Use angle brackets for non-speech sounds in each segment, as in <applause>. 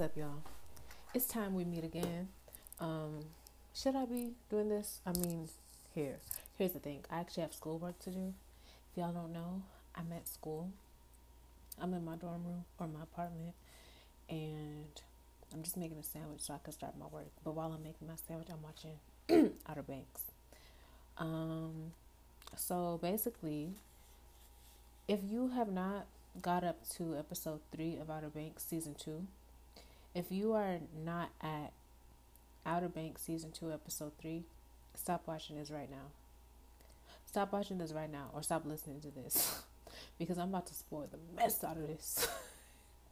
What's up, y'all? It's time we meet again. Um, should I be doing this? I mean, here, here's the thing. I actually have schoolwork to do. If y'all don't know, I'm at school. I'm in my dorm room or my apartment, and I'm just making a sandwich so I can start my work. But while I'm making my sandwich, I'm watching <clears throat> Outer Banks. Um, so basically, if you have not got up to episode three of Outer Banks season two, if you are not at Outer Banks season two episode three, stop watching this right now. Stop watching this right now, or stop listening to this, <laughs> because I'm about to spoil the mess out of this.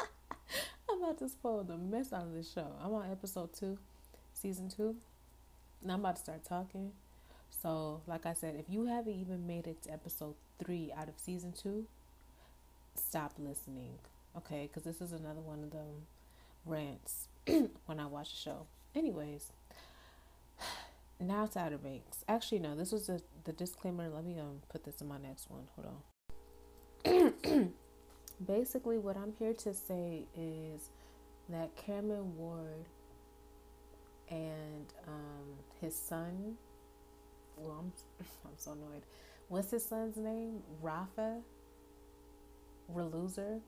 <laughs> I'm about to spoil the mess out of this show. I'm on episode two, season two, and I'm about to start talking. So, like I said, if you haven't even made it to episode three out of season two, stop listening, okay? Because this is another one of them rants <clears throat> when I watch the show. Anyways, <sighs> now to Outer Banks. Actually, no, this was the, the disclaimer. Let me um put this in my next one. Hold on. <clears throat> Basically, what I'm here to say is that Cameron Ward and um, his son. Well, I'm <laughs> I'm so annoyed. What's his son's name? Rafa. Reluser.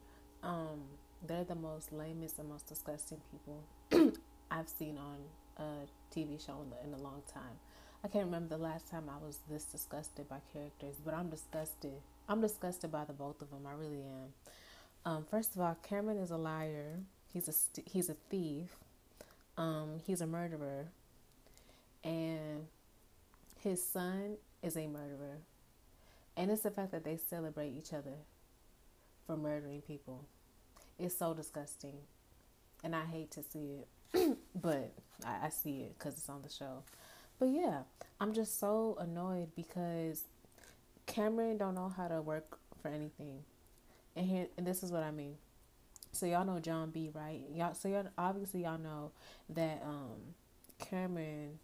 Um, they're the most lamest and most disgusting people <clears throat> I've seen on a TV show in, in a long time. I can't remember the last time I was this disgusted by characters, but I'm disgusted. I'm disgusted by the both of them. I really am. Um, first of all, Cameron is a liar. He's a st- he's a thief. Um, he's a murderer, and his son is a murderer. And it's the fact that they celebrate each other for murdering people. It's so disgusting. And I hate to see it, <clears throat> but I, I see it because it's on the show. But yeah, I'm just so annoyed because Cameron don't know how to work for anything. And here and this is what I mean. So y'all know John B, right? Y'all so y'all obviously y'all know that um Cameron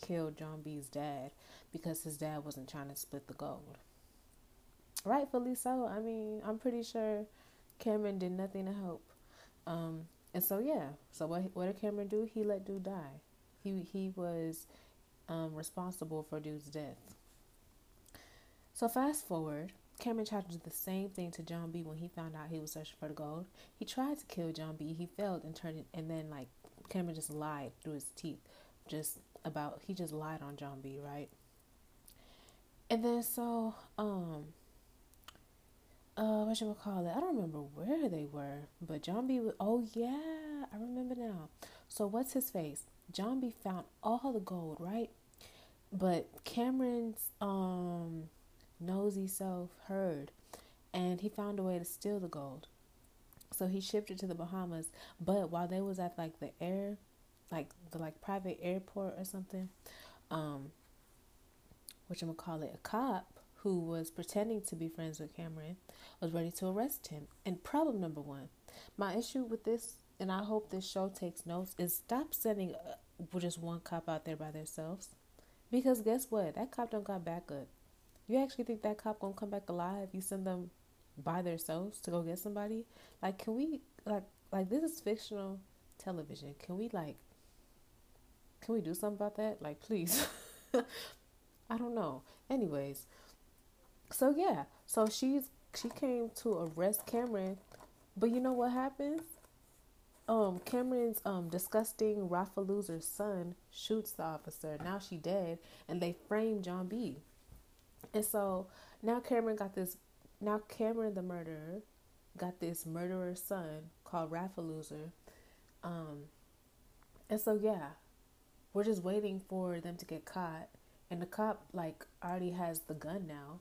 killed John B's dad because his dad wasn't trying to split the gold. Rightfully so. I mean, I'm pretty sure Cameron did nothing to help. Um, and so yeah, so what what did Cameron do? He let dude die. He he was um, responsible for dude's death. So fast forward, Cameron tried to do the same thing to John B when he found out he was searching for the gold. He tried to kill John B. He failed and turned it, and then like Cameron just lied through his teeth, just about he just lied on John B. Right. And then so um uh what should we call it? I don't remember where they were, but John B. Oh yeah, I remember now. So what's his face? John B. found all the gold, right? But Cameron's um nosy self heard, and he found a way to steal the gold. So he shipped it to the Bahamas. But while they was at like the air, like the like private airport or something, um, which I'm gonna call it a cop who was pretending to be friends with Cameron, was ready to arrest him. And problem number one, my issue with this, and I hope this show takes notes, is stop sending uh, just one cop out there by themselves. Because guess what? That cop don't got backup. You actually think that cop gonna come back alive? You send them by themselves to go get somebody? Like, can we like like this is fictional television? Can we like can we do something about that? Like, please. <laughs> I don't know. Anyways, so yeah, so she's she came to arrest Cameron, but you know what happens? Um, Cameron's um disgusting Rafa loser's son shoots the officer. Now she dead, and they frame John B. And so now Cameron got this. Now Cameron the murderer got this murderer's son called Rafa loser. Um, and so yeah, we're just waiting for them to get caught, and the cop like already has the gun now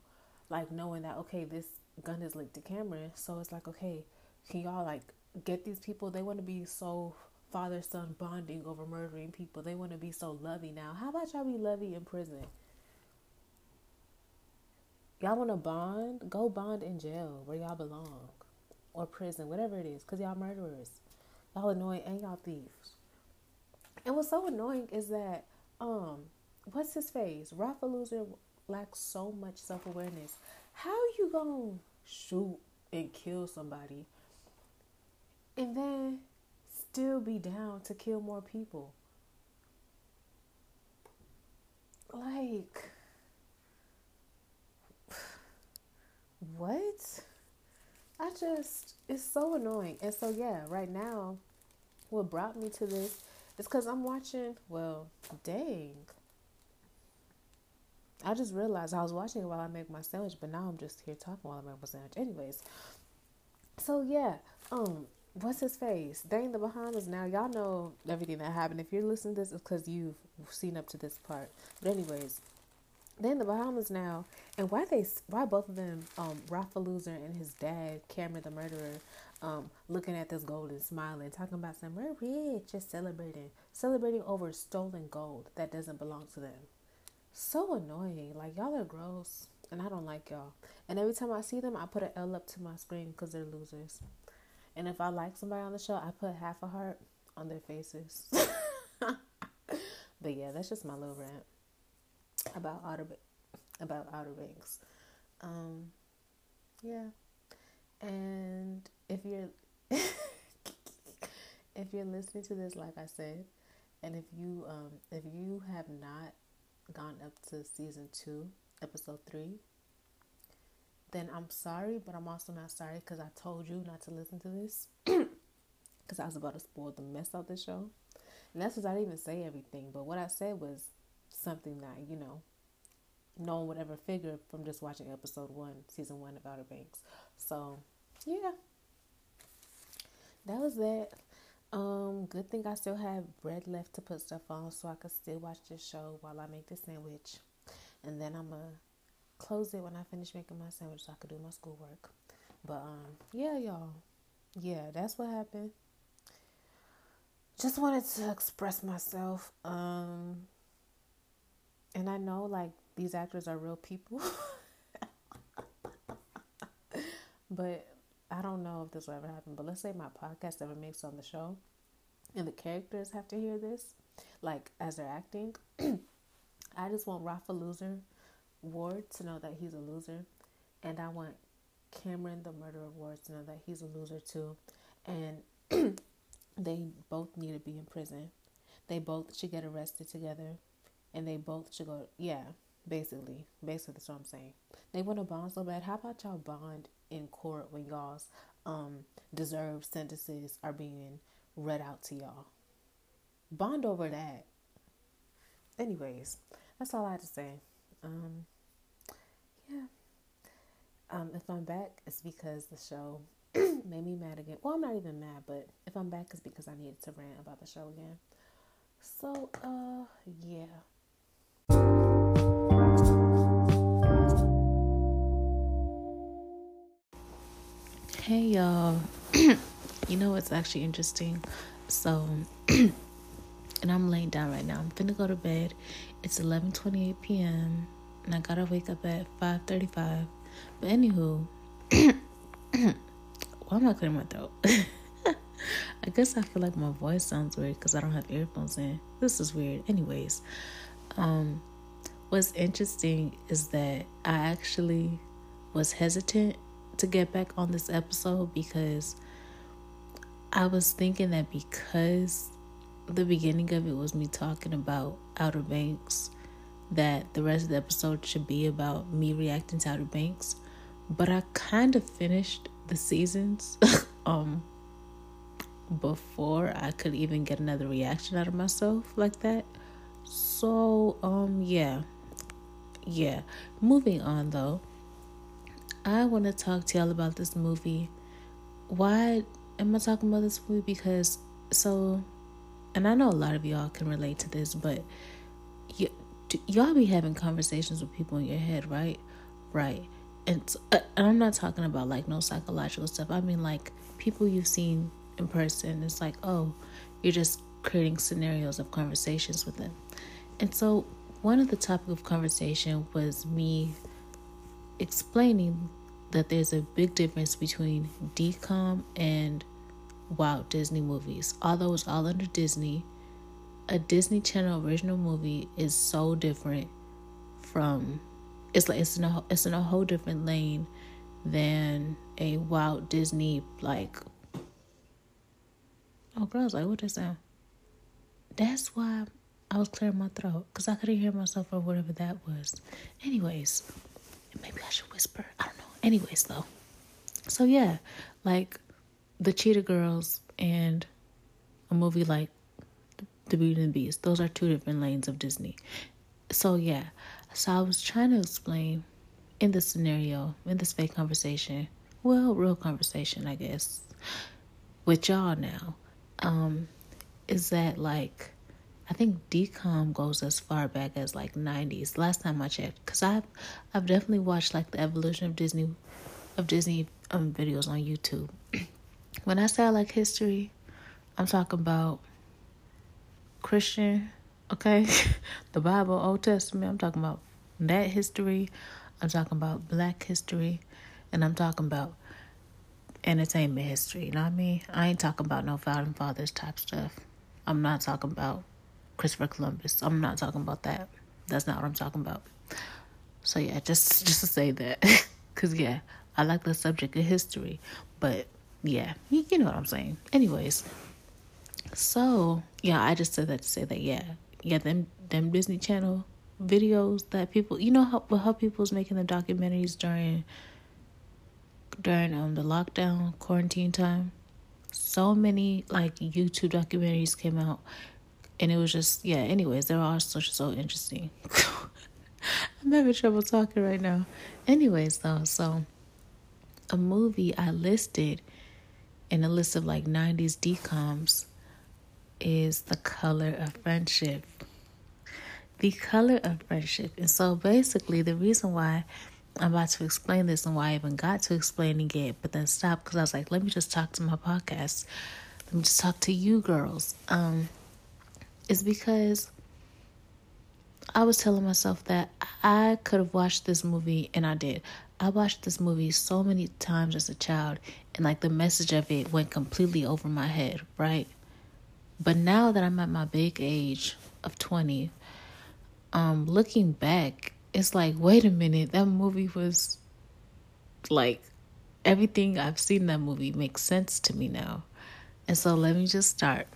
like knowing that okay, this gun is linked to Cameron, so it's like okay, can y'all like get these people? They want to be so father son bonding over murdering people. They want to be so lovey now. How about y'all be lovey in prison? Y'all want to bond? Go bond in jail where y'all belong, or prison, whatever it is, cause y'all murderers. Y'all annoying and y'all thieves. And what's so annoying is that um, what's his face? Rafa loser lacks so much self awareness. How you gonna shoot and kill somebody and then still be down to kill more people. Like, <sighs> what? I just, it's so annoying. And so, yeah, right now, what brought me to this is because I'm watching, well, dang. I just realized I was watching it while I make my sandwich, but now I'm just here talking while I make my sandwich. Anyways, so yeah, um, what's his face? In the Bahamas now. Y'all know everything that happened. If you're listening to this, it's because you've seen up to this part. But anyways, in the Bahamas now, and why they why both of them, um, Rafa Loser and his dad, Cameron the murderer, um, looking at this gold and smiling, talking about some we're rich, just celebrating, celebrating over stolen gold that doesn't belong to them. So annoying. Like y'all are gross, and I don't like y'all. And every time I see them, I put an L up to my screen because they're losers. And if I like somebody on the show, I put half a heart on their faces. <laughs> but yeah, that's just my little rant about Outer about Outer Banks. Um, yeah, and if you're <laughs> if you're listening to this, like I said, and if you um if you have not gone up to season two, episode three, then I'm sorry, but I'm also not sorry because I told you not to listen to this <clears throat> because I was about to spoil the mess out the show. And that's because I didn't even say everything, but what I said was something that, you know, no one would ever figure from just watching episode one, season one of Outer Banks. So, yeah. That was that. Um, good thing I still have bread left to put stuff on so I could still watch this show while I make the sandwich. And then I'm gonna close it when I finish making my sandwich so I could do my schoolwork. But um, yeah, y'all. Yeah, that's what happened. Just wanted to express myself. Um, and I know like these actors are real people. <laughs> but I don't know if this will ever happen. But let's say my podcast ever makes on the show and the characters have to hear this, like as they're acting. <clears throat> I just want Rafa Loser Ward to know that he's a loser. And I want Cameron the murderer Ward to know that he's a loser too. And <clears throat> they both need to be in prison. They both should get arrested together. And they both should go, yeah, Basically, basically that's what I'm saying. They want to bond so bad. How about y'all bond in court when y'all's um deserved sentences are being read out to y'all? Bond over that. Anyways, that's all I have to say. Um, yeah. Um, if I'm back, it's because the show <clears throat> made me mad again. Well, I'm not even mad, but if I'm back, it's because I needed to rant about the show again. So, uh, yeah. Hey y'all. <clears throat> you know what's actually interesting? So <clears throat> and I'm laying down right now. I'm finna go to bed. It's 11:28 p.m. and I gotta wake up at 5:35. But anywho, <clears throat> why am I clearing my throat? <laughs> I guess I feel like my voice sounds weird because I don't have earphones in. This is weird. Anyways, um, what's interesting is that I actually was hesitant to get back on this episode because I was thinking that because the beginning of it was me talking about Outer Banks, that the rest of the episode should be about me reacting to Outer Banks. But I kind of finished the seasons <laughs> um before I could even get another reaction out of myself like that. So um yeah. Yeah. Moving on though. I want to talk to y'all about this movie. Why am I talking about this movie? Because so, and I know a lot of y'all can relate to this, but y'all be having conversations with people in your head, right? Right. And, uh, and I'm not talking about like no psychological stuff. I mean like people you've seen in person. It's like, oh, you're just creating scenarios of conversations with them. And so one of the topic of conversation was me explaining that there's a big difference between DCOM and Walt Disney movies. Although it's all under Disney, a Disney Channel original movie is so different from it's like it's in a it's in a whole different lane than a Walt Disney like Oh, girls, like, what is that? Sound? That's why I was clearing my throat because I couldn't hear myself or whatever that was. Anyways, maybe I should whisper. I don't know. Anyways, though. So, yeah, like the Cheetah Girls and a movie like The Beauty and the Beast, those are two different lanes of Disney. So, yeah. So, I was trying to explain in this scenario, in this fake conversation, well, real conversation, I guess, with y'all now, um, is that like I think DCOM goes as far back as like 90s. Last time I checked, cause I've I've definitely watched like the evolution of Disney, of Disney um videos on YouTube. <clears throat> when I say I like history, I'm talking about Christian, okay, <laughs> the Bible, Old Testament. I'm talking about that history. I'm talking about Black history, and I'm talking about entertainment history. You know what I mean? I ain't talking about no founding fathers type stuff. I'm not talking about Christopher Columbus. I'm not talking about that. That's not what I'm talking about. So yeah, just just to say that, <laughs> cause yeah, I like the subject of history, but yeah, you, you know what I'm saying. Anyways, so yeah, I just said that to say that yeah, yeah, them them Disney Channel videos that people, you know how how people's making the documentaries during during um the lockdown quarantine time. So many like YouTube documentaries came out and it was just yeah anyways they're all so so interesting. <laughs> I'm having trouble talking right now. Anyways though so a movie i listed in a list of like 90s DCOMs is the color of friendship. The color of friendship. And so basically the reason why i'm about to explain this and why i even got to explaining it but then stopped because i was like let me just talk to my podcast. Let me just talk to you girls. Um is because I was telling myself that I could have watched this movie, and I did. I watched this movie so many times as a child, and like the message of it went completely over my head, right? But now that I'm at my big age of 20, um, looking back, it's like, wait a minute, that movie was like everything I've seen that movie makes sense to me now. And so let me just start.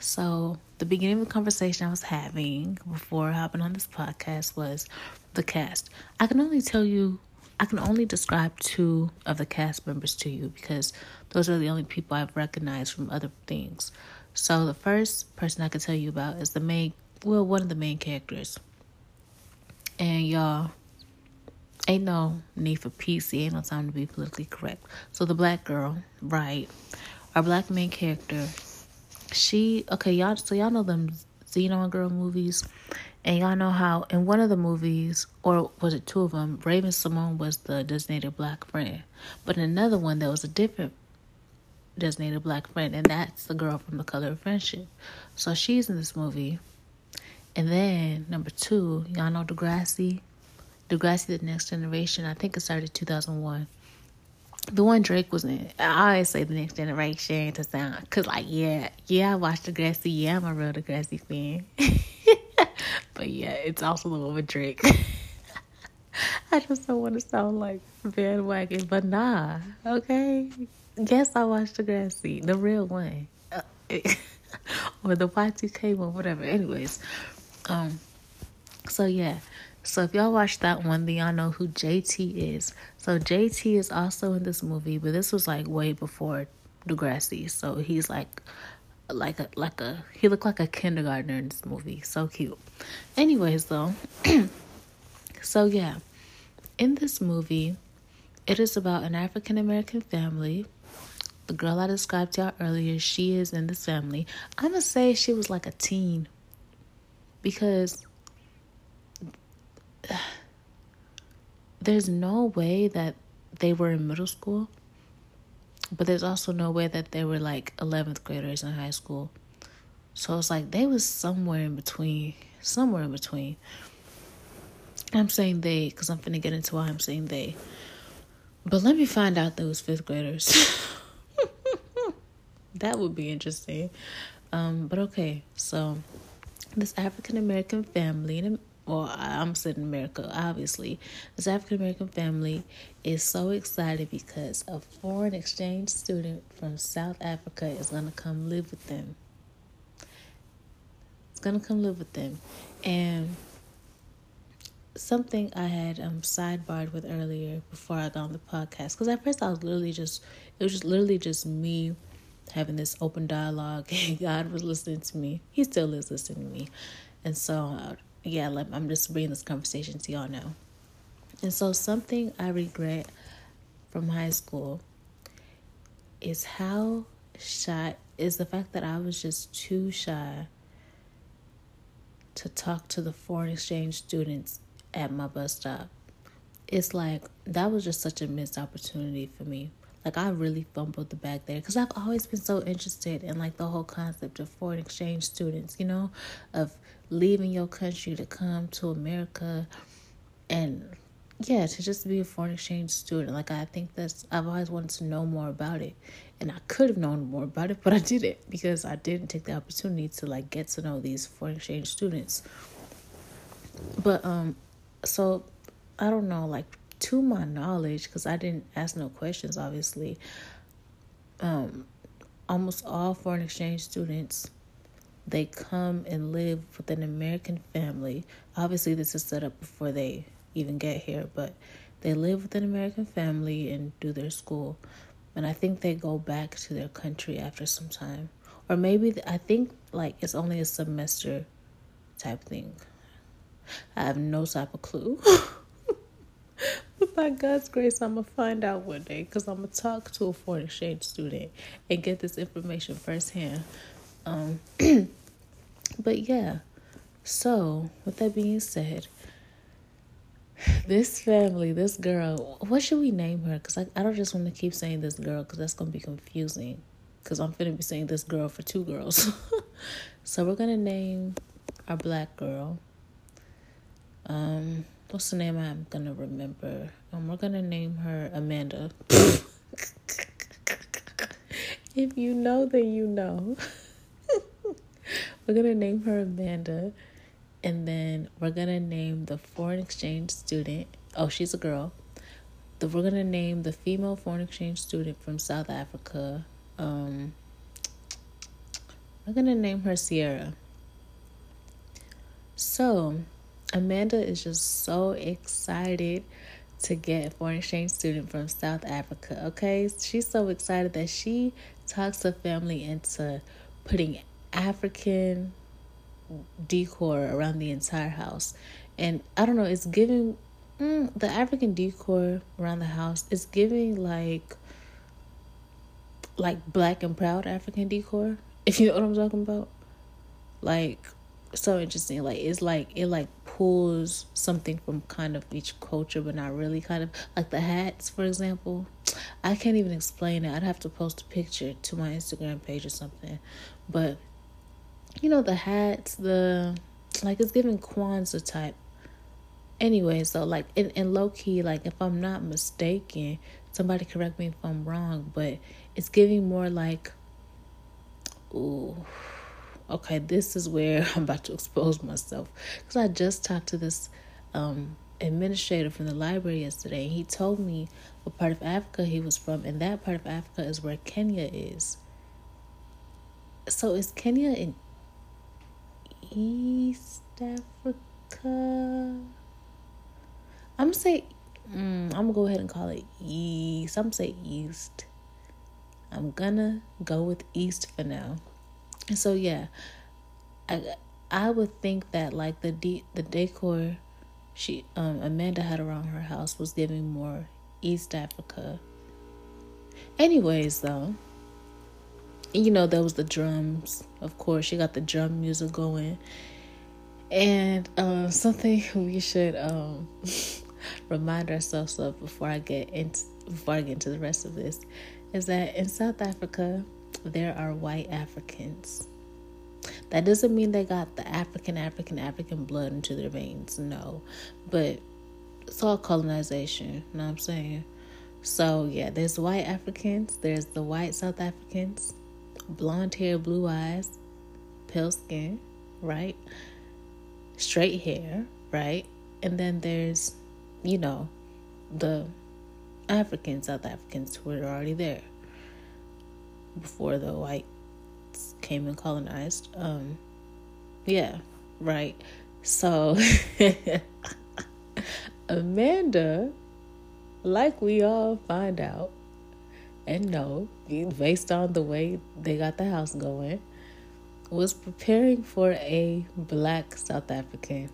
So, the beginning of the conversation I was having before hopping on this podcast was the cast. I can only tell you, I can only describe two of the cast members to you because those are the only people I've recognized from other things. So, the first person I can tell you about is the main, well, one of the main characters. And y'all, ain't no need for PC, ain't no time to be politically correct. So, the black girl, right? Our black main character she okay y'all so y'all know them Zenon girl movies and y'all know how in one of the movies or was it two of them Raven-Symoné was the designated black friend but in another one there was a different designated black friend and that's the girl from the color of friendship. So she's in this movie. And then number two y'all know Degrassi? Degrassi the next generation I think it started 2001 the one Drake was in. I always say the next generation to sound, cause like yeah, yeah, I watched Degrassi. Yeah, I'm a real Degrassi fan. <laughs> but yeah, it's also the one with Drake. <laughs> I just don't want to sound like bandwagon, but nah, okay. Guess I watched Degrassi, the real one, <laughs> or the Y2K one, whatever. Anyways, um, so yeah, so if y'all watch that one, then y'all know who JT is. So JT is also in this movie, but this was like way before Degrassi. So he's like like a like a he looked like a kindergartner in this movie. So cute. Anyways though, <clears throat> so yeah. In this movie, it is about an African American family. The girl I described to y'all earlier, she is in this family. I'm gonna say she was like a teen because there's no way that they were in middle school, but there's also no way that they were like 11th graders in high school. So it's like they was somewhere in between, somewhere in between. I'm saying they because I'm finna get into why I'm saying they. But let me find out those fifth graders. <laughs> that would be interesting. Um, but okay, so this African American family, well, I'm sitting in America, obviously. This African American family is so excited because a foreign exchange student from South Africa is going to come live with them. It's going to come live with them. And something I had um sidebarred with earlier before I got on the podcast, because at first I was literally just, it was just literally just me having this open dialogue, <laughs> and God was listening to me. He still is listening to me. And so, uh, yeah, like, I'm just bringing this conversation to y'all now. And so, something I regret from high school is how shy is the fact that I was just too shy to talk to the foreign exchange students at my bus stop. It's like that was just such a missed opportunity for me. Like I really fumbled the bag there because I've always been so interested in like the whole concept of foreign exchange students, you know, of leaving your country to come to America and yeah, to just be a foreign exchange student. Like I think that's I've always wanted to know more about it. And I could have known more about it, but I didn't because I didn't take the opportunity to like get to know these foreign exchange students. But um so I don't know, like to my knowledge, because I didn't ask no questions, obviously, um, almost all foreign exchange students they come and live with an American family. Obviously, this is set up before they even get here, but they live with an American family and do their school. And I think they go back to their country after some time. Or maybe I think like it's only a semester type thing. I have no type of clue. <laughs> by God's grace, I'm gonna find out one day because I'm gonna talk to a foreign exchange student and get this information firsthand. Um, <clears throat> but yeah, so with that being said, <sighs> this family, this girl, what should we name her? Because I, I don't just want to keep saying this girl because that's gonna be confusing. Because I'm gonna be saying this girl for two girls. <laughs> so we're gonna name our black girl. Um, what's the name I'm gonna remember? Um, we're gonna name her Amanda. if you know, then you know. <laughs> we're gonna name her Amanda, and then we're gonna name the foreign exchange student. Oh, she's a girl. The, we're gonna name the female foreign exchange student from South Africa. Um, we're gonna name her Sierra. So Amanda is just so excited to get a foreign exchange student from South Africa. Okay, she's so excited that she talks the family into putting African decor around the entire house. And I don't know, it's giving mm, the African decor around the house is giving like like black and proud African decor, if you know what I'm talking about. Like so interesting. Like it's like it like pulls something from kind of each culture, but not really. Kind of like the hats, for example. I can't even explain it. I'd have to post a picture to my Instagram page or something. But you know the hats, the like it's giving Kwanzaa type. Anyway, so like in, in low key, like if I'm not mistaken, somebody correct me if I'm wrong, but it's giving more like ooh okay, this is where <laughs> I'm about to expose myself. Because I just talked to this um, administrator from the library yesterday, and he told me what part of Africa he was from, and that part of Africa is where Kenya is. So is Kenya in East Africa? I'm gonna say, mm, I'm gonna go ahead and call it East. I'm gonna say East. I'm gonna go with East for now so yeah, I I would think that like the de- the decor she um Amanda had around her house was giving more East Africa. Anyways, though, you know there was the drums. Of course, she got the drum music going, and um, something <laughs> we should um, <laughs> remind ourselves of before I get into before I get into the rest of this is that in South Africa there are white Africans. That doesn't mean they got the African, African, African blood into their veins. No. But it's all colonization. You know what I'm saying? So, yeah, there's white Africans, there's the white South Africans, blonde hair, blue eyes, pale skin, right? Straight hair, right? And then there's, you know, the African South Africans who are already there before the whites came and colonized. Um, yeah, right. So <laughs> Amanda, like we all find out and know, based on the way they got the house going, was preparing for a black South African.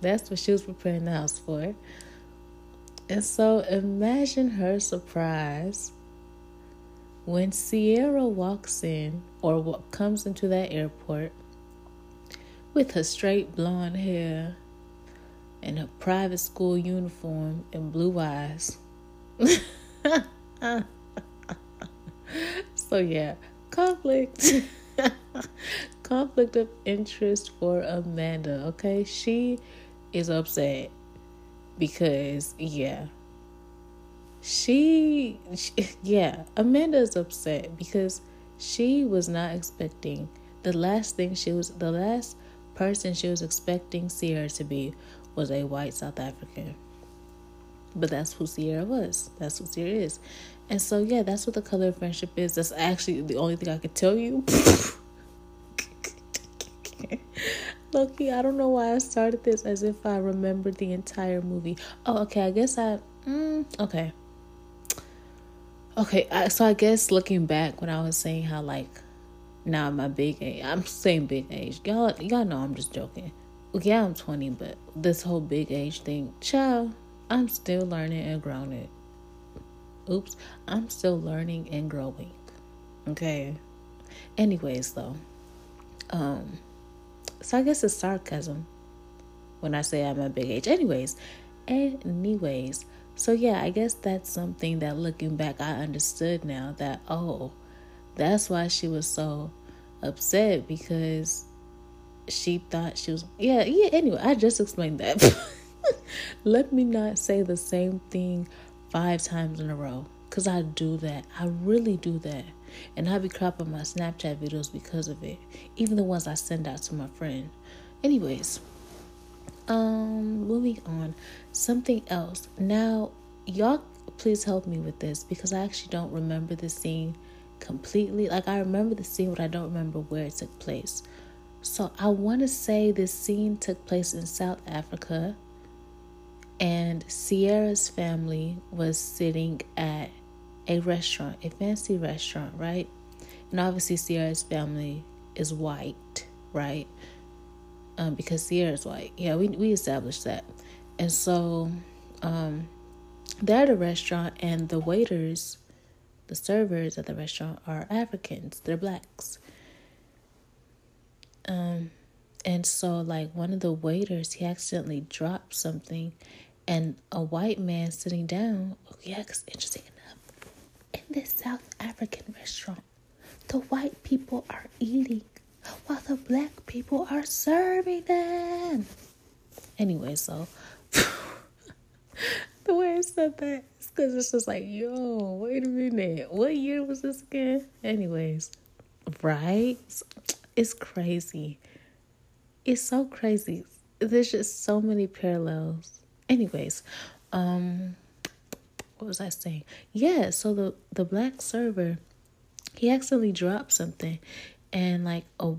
That's what she was preparing the house for. And so imagine her surprise when Sierra walks in or what comes into that airport with her straight blonde hair and her private school uniform and blue eyes. <laughs> so, yeah, conflict. <laughs> conflict of interest for Amanda, okay? She is upset because, yeah. She, she <laughs> yeah, Amanda is upset because she was not expecting the last thing she was, the last person she was expecting Ciara to be was a white South African. But that's who Ciara was. That's who Ciara is. And so, yeah, that's what the color of friendship is. That's actually the only thing I could tell you. <laughs> Loki, I don't know why I started this as if I remembered the entire movie. Oh, okay. I guess I. Mm, okay. Okay. I, so I guess looking back when I was saying how like now my big age, I'm saying big age. Y'all, y'all know I'm just joking. Yeah, I'm 20, but this whole big age thing, child, I'm still learning and growing. Oops, I'm still learning and growing. Okay. Anyways, though, um, so I guess it's sarcasm when I say I'm a big age. Anyways, anyways, so yeah, I guess that's something that looking back, I understood now that, oh, that's why she was so upset because she thought she was, yeah, yeah, anyway, I just explained that. <laughs> Let me not say the same thing five times in a row because I do that. I really do that. And I be cropping my Snapchat videos because of it. Even the ones I send out to my friend. Anyways, um, moving on. Something else. Now, y'all please help me with this because I actually don't remember the scene completely. Like I remember the scene, but I don't remember where it took place. So I want to say this scene took place in South Africa, and Sierra's family was sitting at a restaurant, a fancy restaurant, right? And obviously, Sierra's family is white, right? Um, because Sierra's white. Yeah, we we established that. And so, um, they're at a restaurant, and the waiters, the servers at the restaurant are Africans. They're blacks. Um, and so like one of the waiters, he accidentally dropped something, and a white man sitting down. Oh yeah, because interesting enough, in this South African restaurant, the white people are eating while the black people are serving them. Anyway, so <laughs> the way I said that is because it's just like, yo, wait a minute. What year was this again? Anyways, right? It's crazy. It's so crazy. There's just so many parallels. Anyways, um, what was I saying? Yeah, so the the black server, he accidentally dropped something, and like a,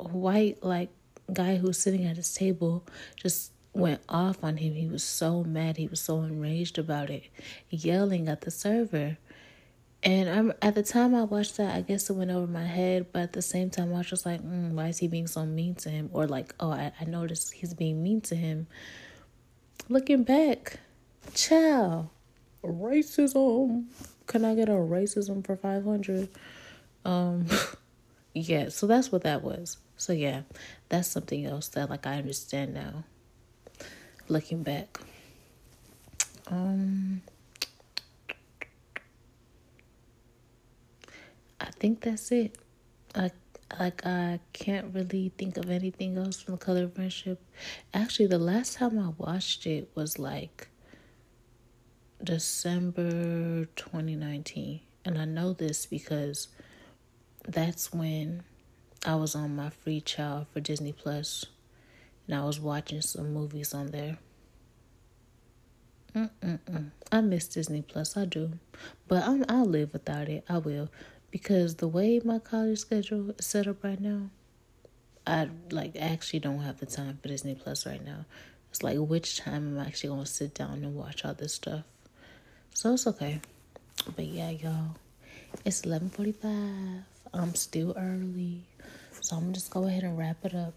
a white like guy who was sitting at his table just went off on him. He was so mad. He was so enraged about it, yelling at the server. And I'm at the time I watched that, I guess it went over my head, but at the same time I was just like, mm, why is he being so mean to him? Or like, oh, I, I noticed he's being mean to him. Looking back, child, racism. Can I get a racism for 500? Um <laughs> yeah, so that's what that was. So yeah, that's something else that like I understand now. Looking back. Um I think that's it. I like I can't really think of anything else from the color of friendship. Actually, the last time I watched it was like December 2019. And I know this because that's when I was on my free trial for Disney and I was watching some movies on there. Mm-mm-mm. I miss Disney Plus. I do, but I'm, I'll live without it. I will, because the way my college schedule is set up right now, I like actually don't have the time for Disney Plus right now. It's like which time am I actually gonna sit down and watch all this stuff? So it's okay. But yeah, y'all, it's eleven forty five. I'm still early, so I'm just go ahead and wrap it up.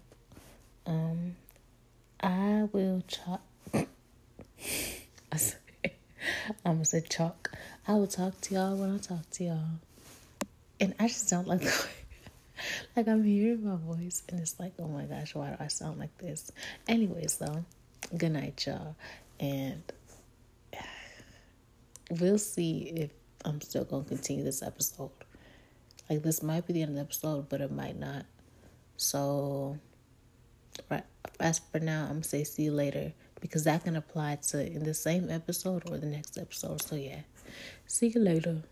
Um, I will chop. <coughs> I say, I'm gonna say chalk. I will talk to y'all when I talk to y'all. And I just don't like the <laughs> like I'm hearing my voice and it's like, oh my gosh, why do I sound like this? Anyways, though, good night, y'all. And <sighs> we'll see if I'm still gonna continue this episode. Like this might be the end of the episode, but it might not. So right as for now, I'm gonna say see you later because that can apply to in the same episode or the next episode. So, yeah, see you later.